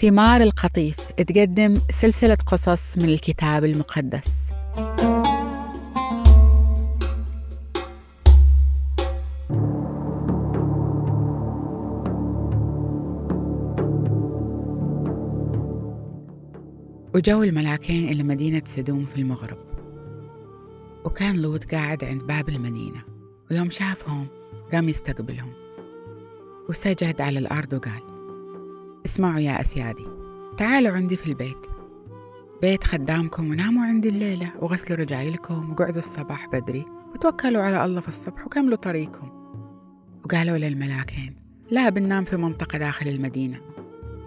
ثمار القطيف. تقدم سلسلة قصص من الكتاب المقدس. وجو الملاكين إلى مدينة سدوم في المغرب. وكان لوط قاعد عند باب المدينة ويوم شافهم قام يستقبلهم وسجد على الأرض وقال اسمعوا يا أسيادي. تعالوا عندي في البيت. بيت خدامكم وناموا عندي الليلة. وغسلوا رجايلكم وقعدوا الصباح بدري. وتوكلوا على الله في الصبح وكملوا طريقكم. وقالوا للملاكين لا بننام في منطقة داخل المدينة.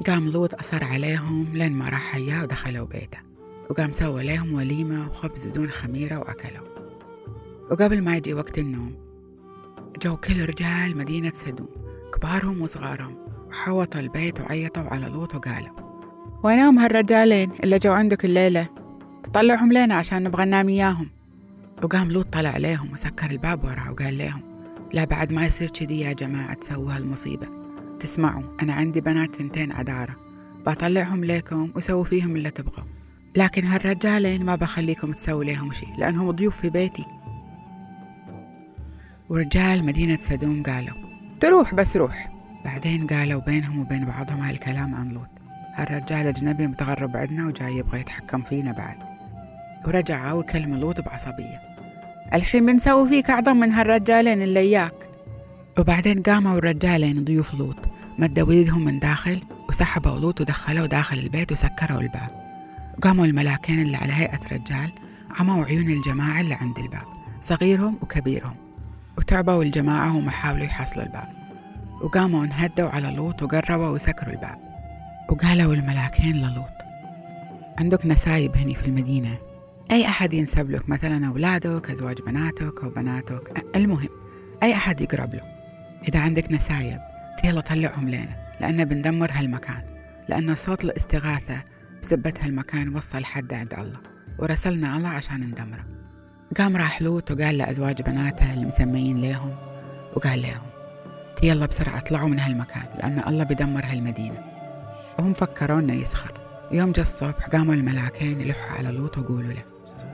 قام لوط أصر عليهم لين ما راح حياه ودخلوا بيته. وقام سوى لهم وليمة وخبز بدون خميرة وأكلوا. وقبل ما يجي وقت النوم جو كل رجال مدينة سدوم كبارهم وصغارهم وحوطوا البيت وعيطوا على لوط وقالوا وينهم هالرجالين اللي جو عندك الليلة؟ تطلعهم لنا عشان نبغى ننام إياهم. وقام لوط طلع عليهم وسكر الباب وراه وقال لهم لا بعد ما يصير كذي يا جماعة تسووا هالمصيبة. تسمعوا أنا عندي بنات ثنتين عدارة. بطلعهم ليكم وسووا فيهم اللي تبغوا. لكن هالرجالين ما بخليكم تسووا ليهم شيء لأنهم ضيوف في بيتي. ورجال مدينة سدوم قالوا تروح بس روح. بعدين قالوا بينهم وبين بعضهم هالكلام عن لوط. هالرجال أجنبي متغرب عندنا وجاي يبغى يتحكم فينا بعد. ورجعوا وكلم لوط بعصبية. الحين بنسوي فيك أعظم من هالرجالين اللي إياك. وبعدين قاموا الرجالين ضيوف لوط. مدوا ايدهم من داخل وسحبوا لوط ودخلوا داخل البيت وسكروا الباب. وقاموا الملاكين اللي على هيئة رجال عموا عيون الجماعة اللي عند الباب صغيرهم وكبيرهم وتعبوا الجماعة وما حاولوا يحصلوا الباب. وقاموا انهدوا على لوط وقربوا وسكروا الباب. وقالوا الملاكين للوط عندك نسايب هني في المدينة. أي أحد ينسب لك مثلا أولادك أزواج بناتك أو بناتك؟ المهم أي أحد يقرب له. إذا عندك نسايب يلا طلعهم لنا لأن بندمر هالمكان لأن صوت الاستغاثة بسبة هالمكان وصل حد عند الله ورسلنا الله عشان ندمره. قام راح لوط وقال لأزواج بناته اللي مسميين ليهم وقال لهم يلا بسرعة اطلعوا من هالمكان لأن الله بدمر هالمدينة. وهم فكروا إنه يسخر. يوم جاء الصبح قاموا الملاكين يلحوا على لوط وقولوا له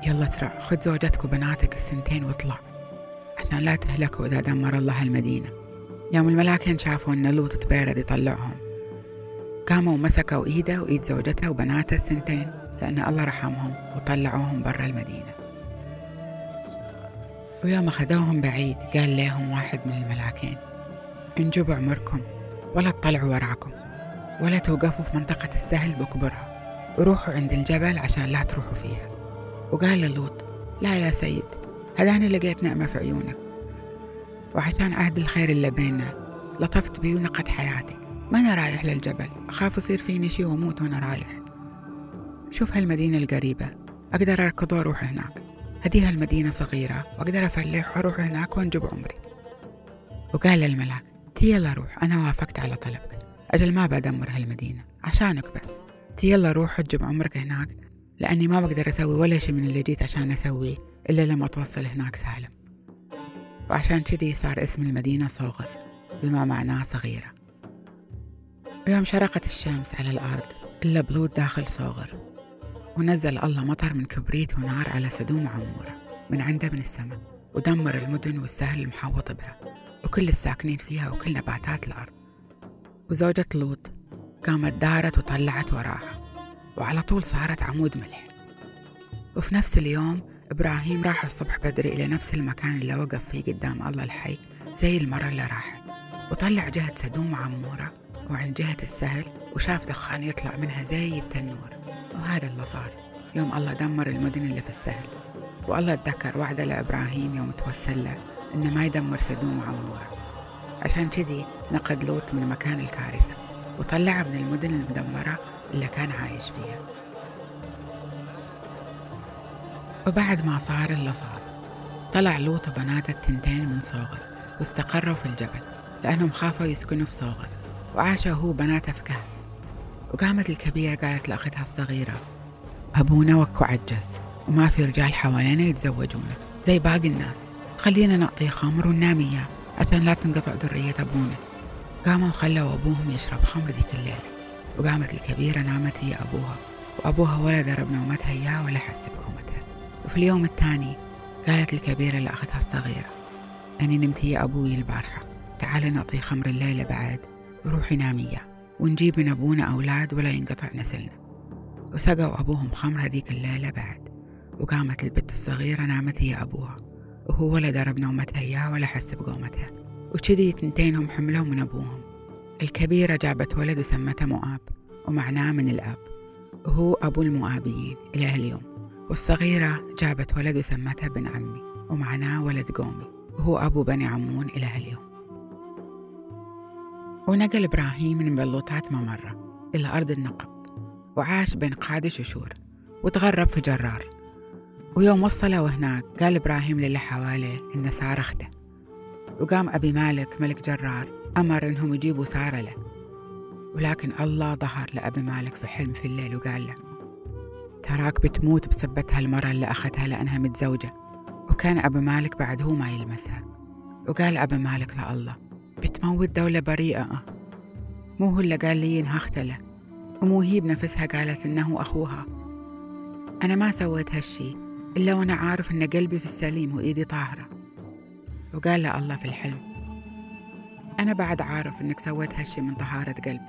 يلا اسرع خذ زوجتك وبناتك الثنتين واطلع عشان لا تهلكوا إذا دمر الله المدينة يوم الملاكين شافوا إن لوط تبارد يطلعهم قاموا ومسكوا إيده وإيد زوجته وبناته الثنتين لأن الله رحمهم وطلعوهم برا المدينة. ويوم أخذوهم بعيد قال لهم واحد من الملاكين انجبوا عمركم ولا تطلعوا وراكم ولا توقفوا في منطقة السهل بكبرها. وروحوا عند الجبل عشان لا تروحوا فيها. وقال للوط لا يا سيد هداني لقيت نعمة في عيونك. وعشان عهد الخير اللي بيننا لطفت بي ونقت حياتي. ما أنا رايح للجبل أخاف يصير فيني شي وأموت وأنا رايح. شوف هالمدينة القريبة أقدر أركض وأروح هناك. هدي هالمدينة صغيرة وأقدر أفلح وأروح هناك وأنجب عمري. وقال للملاك تي يلا روح أنا وافقت على طلبك. أجل ما بدمر هالمدينة عشانك بس. تي يلا روح أجب عمرك هناك. لأني ما بقدر أسوي ولا شي من اللي جيت عشان أسويه إلا لما توصل هناك سالم. وعشان كذي صار اسم المدينة صوغر بما معناه صغيرة. ويوم شرقت الشمس على الأرض إلا بلود داخل صوغر ونزل الله مطر من كبريت ونار على سدوم عمورة من عنده من السماء. ودمر المدن والسهل المحوط بها. وكل الساكنين فيها وكل نباتات الأرض. وزوجة لوط قامت دارت وطلعت وراها وعلى طول صارت عمود ملح. وفي نفس اليوم إبراهيم راح الصبح بدري إلى نفس المكان اللي وقف فيه قدام الله الحي زي المرة اللي راحت. وطلع جهة سدوم عمورة وعند جهة السهل وشاف دخان يطلع منها زي التنور. وهذا اللي صار يوم الله دمر المدن اللي في السهل. والله اتذكر وعده لإبراهيم يوم توسل له إنه ما يدمر سدوم وعمورة عشان كذي نقد لوط من مكان الكارثة وطلع من المدن المدمرة اللي كان عايش فيها. وبعد ما صار اللي صار طلع لوط وبناته التنتين من صوغر واستقروا في الجبل لأنهم خافوا يسكنوا في صوغر وعاشوا هو وبناته في كهف. وقامت الكبيرة قالت لأختها الصغيرة أبونا وكو عجز وما في رجال حوالينا يتزوجونه زي باقي الناس. خلينا نعطيه خمر وننام إياه عشان لا تنقطع ذرية أبونا. قاموا وخلوا أبوهم يشرب خمر ذيك الليلة. وقامت الكبيرة نامت هي أبوها. وأبوها ولا ضرب نومتها إياه ولا حس بقومتها. وفي اليوم الثاني قالت الكبيرة لأختها الصغيرة أني نمت هي أبوي البارحة. تعال نعطي خمر الليلة بعد. وروحي نامي ونجيب من أبونا أولاد ولا ينقطع نسلنا. وسقوا أبوهم خمر هذيك الليلة بعد. وقامت البت الصغيرة نامت هي أبوها. وهو ولا ضرب نومتها إياه ولا حس بقومتها. وشذي تنتينهم حملوا من أبوهم. الكبيرة جابت ولد وسمته مؤاب ومعناه من الأب. وهو أبو المؤابيين إلى اليوم والصغيرة جابت ولد وسمته بن عمي ومعناه ولد قومي. وهو أبو بني عمون إلى اليوم ونقل إبراهيم من بلوطات ممرة إلى أرض النقب وعاش بين قادش وشور وتغرب في جرار. ويوم وصلوا هناك قال إبراهيم للي حواليه إن سارة أخته. وقام أبي مالك ملك جرار أمر إنهم يجيبوا سارة له. ولكن الله ظهر لأبي مالك في حلم في الليل وقال له تراك بتموت بسبتها المرة اللي أخذها لأنها متزوجة. وكان أبي مالك بعد هو ما يلمسها. وقال أبي مالك لله بتموت دولة بريئة. مو هو اللي قال لي إنها اختله ومو هي بنفسها قالت إنه أخوها. أنا ما سويت هالشي. إلا وأنا عارف إن قلبي في السليم وإيدي طاهرة. وقال له الله في الحلم أنا بعد عارف إنك سويت هالشي من طهارة قلب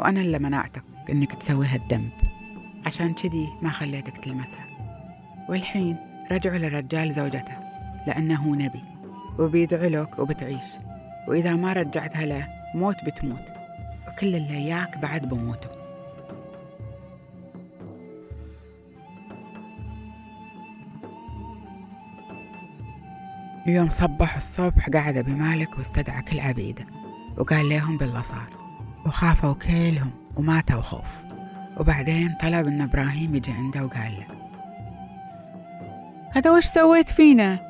وأنا اللي منعتك إنك تسوي هالذنب. عشان كذي ما خليتك تلمسها. والحين رجعوا للرجال زوجته لأنه نبي وبيدعو لك وبتعيش. وإذا ما رجعتها له موت بتموت. وكل اللي إياك بعد بموته. يوم صبح الصبح قعد أبي مالك واستدعى كل عبيده. وقال لهم بالله صار وخافوا كلهم وماتوا خوف. وبعدين طلب إن إبراهيم يجي عنده وقال له. هذا وش سويت فينا؟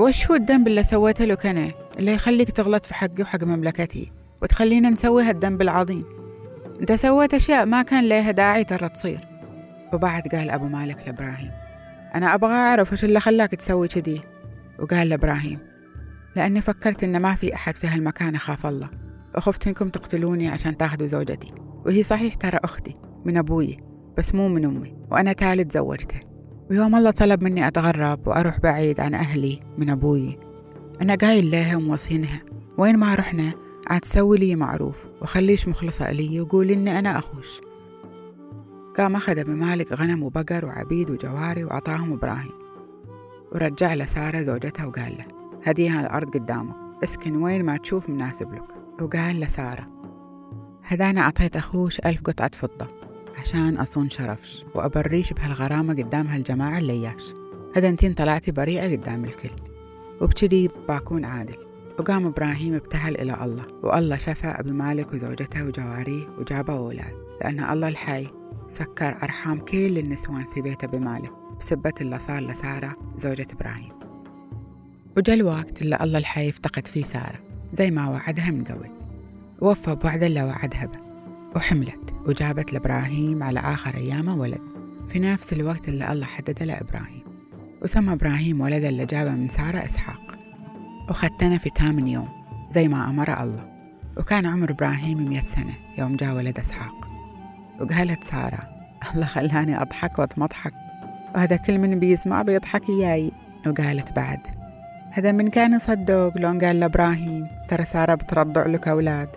وش هو الذنب اللي سويته لك أنا؟ اللي يخليك تغلط في حقي وحق مملكتي؟ وتخلينا نسوي هالذنب العظيم. أنت سويت أشياء ما كان لها داعي ترى تصير. وبعد قال أبو مالك لإبراهيم. أنا أبغى أعرف وش اللي خلاك تسوي كذي؟ وقال لإبراهيم لأني فكرت إن ما في أحد في هالمكان يخاف الله. وخفت إنكم تقتلوني عشان تاخذوا زوجتي. وهي صحيح ترى أختي من أبوي بس مو من أمي وأنا تالي تزوجته ويوم الله طلب مني أتغرب وأروح بعيد عن أهلي من أبوي. أنا قايل لها وموصينها وين ما رحنا عاد تسوي لي معروف وخليش مخلصة إلي وقول إني أنا أخوش. قام أخذ بمالك غنم وبقر وعبيد وجواري وعطاهم إبراهيم. ورجع سارة زوجته وقال له هديها الأرض قدامك اسكن وين ما تشوف مناسب لك. وقال لسارة هذا أعطيت أخوش ألف قطعة فضة عشان أصون شرفش وأبريش بهالغرامة قدام هالجماعة اللياش هذا انتين طلعتي بريئة قدام الكل. وبكذي بكون عادل. وقام إبراهيم ابتهل إلى الله والله شفى أبي مالك وزوجته وجواريه وجابه أولاد لأن الله الحي سكر أرحام كل النسوان في بيت أبي مالك بسبة اللي صار لسارة زوجة إبراهيم. وجا الوقت اللي الله الحي افتقد فيه سارة زي ما وعدها من قبل. وفى بوعد اللي وعدها به وحملت وجابت لإبراهيم على آخر أيامه ولد. في نفس الوقت اللي الله حدده لإبراهيم. وسمى إبراهيم ولده اللي جابه من سارة إسحاق. وختنه في تامن يوم زي ما أمر الله. وكان عمر إبراهيم مئة سنة يوم جاء ولد إسحاق. وقالت سارة الله خلاني أضحك وأتمضحك وهذا كل من بيسمع بيضحك إياي. وقالت بعد هذا من كان يصدق لون قال لإبراهيم ترى سارة بترضع لك أولاد.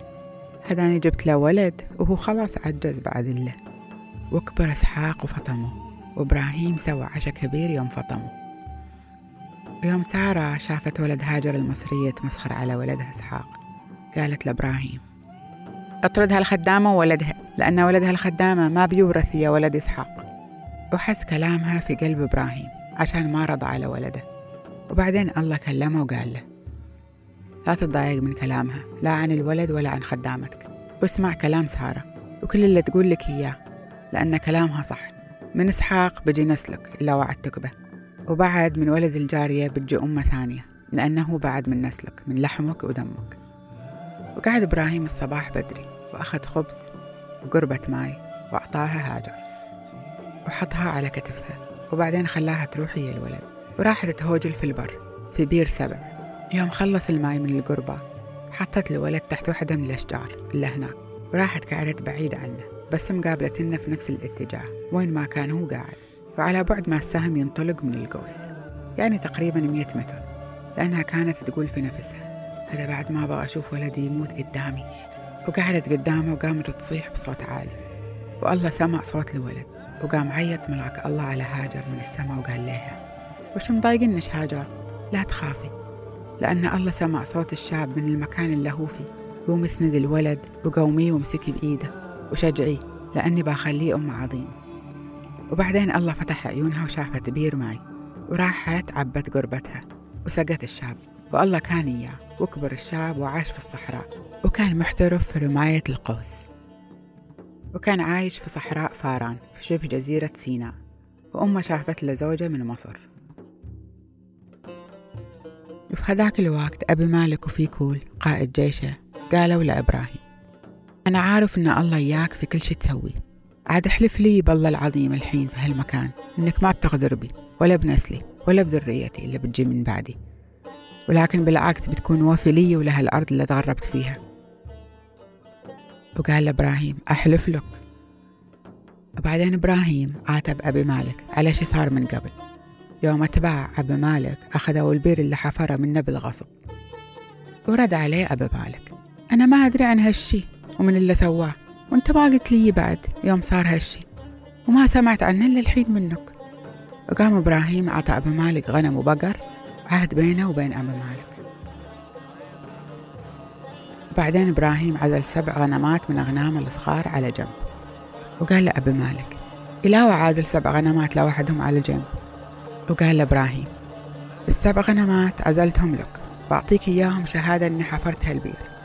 هذاني جبت له ولد وهو خلاص عجز بعد الله. وكبر إسحاق وفطمه وإبراهيم سوى عشاء كبير يوم فطمه. ويوم سارة شافت ولد هاجر المصرية تمسخر على ولدها إسحاق قالت لإبراهيم أطردها الخدامة وولدها لأن ولدها الخدامة ما بيورث يا ولد إسحاق. وحس كلامها في قلب إبراهيم عشان ما رضى على ولده. وبعدين الله كلمه وقال له لا تتضايق من كلامها لا عن الولد ولا عن خدامتك. واسمع كلام سارة وكل اللي تقول لك إياه لأن كلامها صح. من إسحاق بجي نسلك إلا وعدتك به وبعد من ولد الجارية بتجي أمة ثانية لأنه بعد من نسلك من لحمك ودمك. وقعد إبراهيم الصباح بدري. وأخذ خبز وقربة ماي وأعطاها هاجر وحطها على كتفها وبعدين خلاها تروح هي الولد. وراحت تهوجل في البر في بير سبع. يوم خلص الماي من القربة حطت الولد تحت وحدة من الأشجار اللي هناك وراحت قعدت بعيد عنه بس مقابلتنا في نفس الاتجاه وين ما كان هو قاعد. وعلى بعد ما السهم ينطلق من القوس يعني تقريبا مية متر لأنها كانت تقول في نفسها هذا بعد ما أبغى أشوف ولدي يموت قدامي. وقعدت قدامه وقامت تصيح بصوت عالي. والله سمع صوت الولد وقام عيط ملاك الله على هاجر من السماء وقال لها وش مضايقنش هاجر لا تخافي لأن الله سمع صوت الشاب من المكان اللي هو فيه. قوم اسند الولد وقوميه وامسكي بإيده وشجعيه لأني بخليه أم عظيم. وبعدين الله فتح عيونها وشافت بير ماي وراحت عبت قربتها وسقت الشاب والله كان إياه. وكبر الشاب وعاش في الصحراء وكان محترف في رماية القوس. وكان عايش في صحراء فاران في شبه جزيرة سيناء. وأمه شافت له زوجة من مصر. وفي هذاك الوقت أبي مالك وفيكول قائد جيشه قالوا لإبراهيم أنا عارف إن الله إياك في كل شي تسوي عاد احلف لي بالله العظيم الحين في هالمكان إنك ما بتغدر بي ولا بنسلي ولا بذريتي اللي بتجي من بعدي. ولكن بالعكس بتكون وفي لي ولهالأرض اللي تغربت فيها. وقال إبراهيم أحلف لك. وبعدين إبراهيم عاتب أبي مالك على شي صار من قبل. يوم اتباع أبي مالك أخذوا البير اللي حفره منه بالغصب ورد عليه أبي مالك أنا ما أدري عن هالشي ومن اللي سواه وانت ما قلت لي بعد يوم صار هالشي وما سمعت عنه إلا الحين منك. وقام إبراهيم عطى أبي مالك غنم وبقر عهد بينه وبين أبي مالك. بعدين إبراهيم عزل سبع غنمات من أغنام الصغار على جنب. وقال لأبي مالك إلاوة عازل سبع غنمات لوحدهم على جنب. وقال لإبراهيم السبع غنمات عزلتهم لك بعطيك إياهم شهادة إني حفرت هالبير.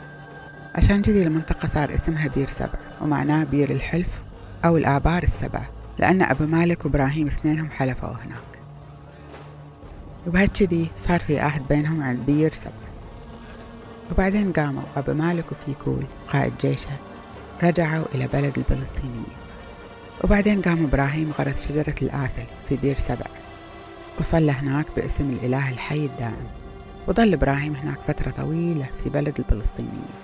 عشان كذي المنطقة صار اسمها بير سبع ومعناه بير الحلف أو الآبار السبعة لأن أبو مالك وإبراهيم اثنينهم حلفوا هناك وبهالكذي صار في عهد بينهم عن بير سبع. وبعدين قاموا أبو مالك وفيكول قائد جيشه رجعوا إلى بلد الفلسطينيين. وبعدين قام إبراهيم غرس شجرة الآثل في بير سبع. وصلى هناك باسم الإله الحي الدائم. وظل إبراهيم هناك فترة طويلة في بلد الفلسطينيين.